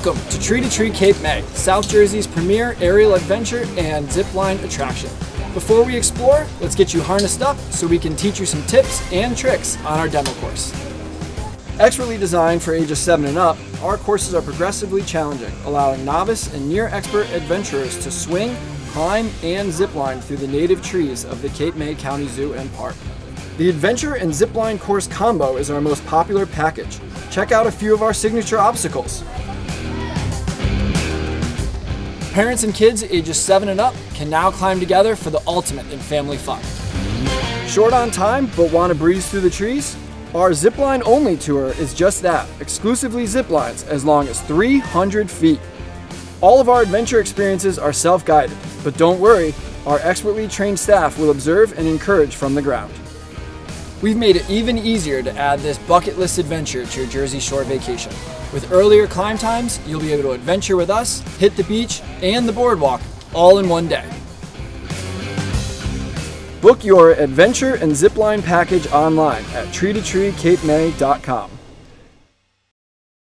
Welcome to Tree to Tree Cape May, South Jersey's premier aerial adventure and zipline attraction. Before we explore, let's get you harnessed up so we can teach you some tips and tricks on our demo course. Expertly designed for ages 7 and up, our courses are progressively challenging, allowing novice and near expert adventurers to swing, climb, and zipline through the native trees of the Cape May County Zoo and Park. The Adventure and Zipline course combo is our most popular package. Check out a few of our signature obstacles. Parents and kids ages 7 and up can now climb together for the ultimate in family fun. Short on time but want to breeze through the trees? Our zipline only tour is just that exclusively ziplines as long as 300 feet. All of our adventure experiences are self guided, but don't worry, our expertly trained staff will observe and encourage from the ground. We've made it even easier to add this bucket list adventure to your Jersey Shore vacation. With earlier climb times, you'll be able to adventure with us, hit the beach, and the boardwalk all in one day. Book your adventure and zipline package online at treetotreecapemay.com.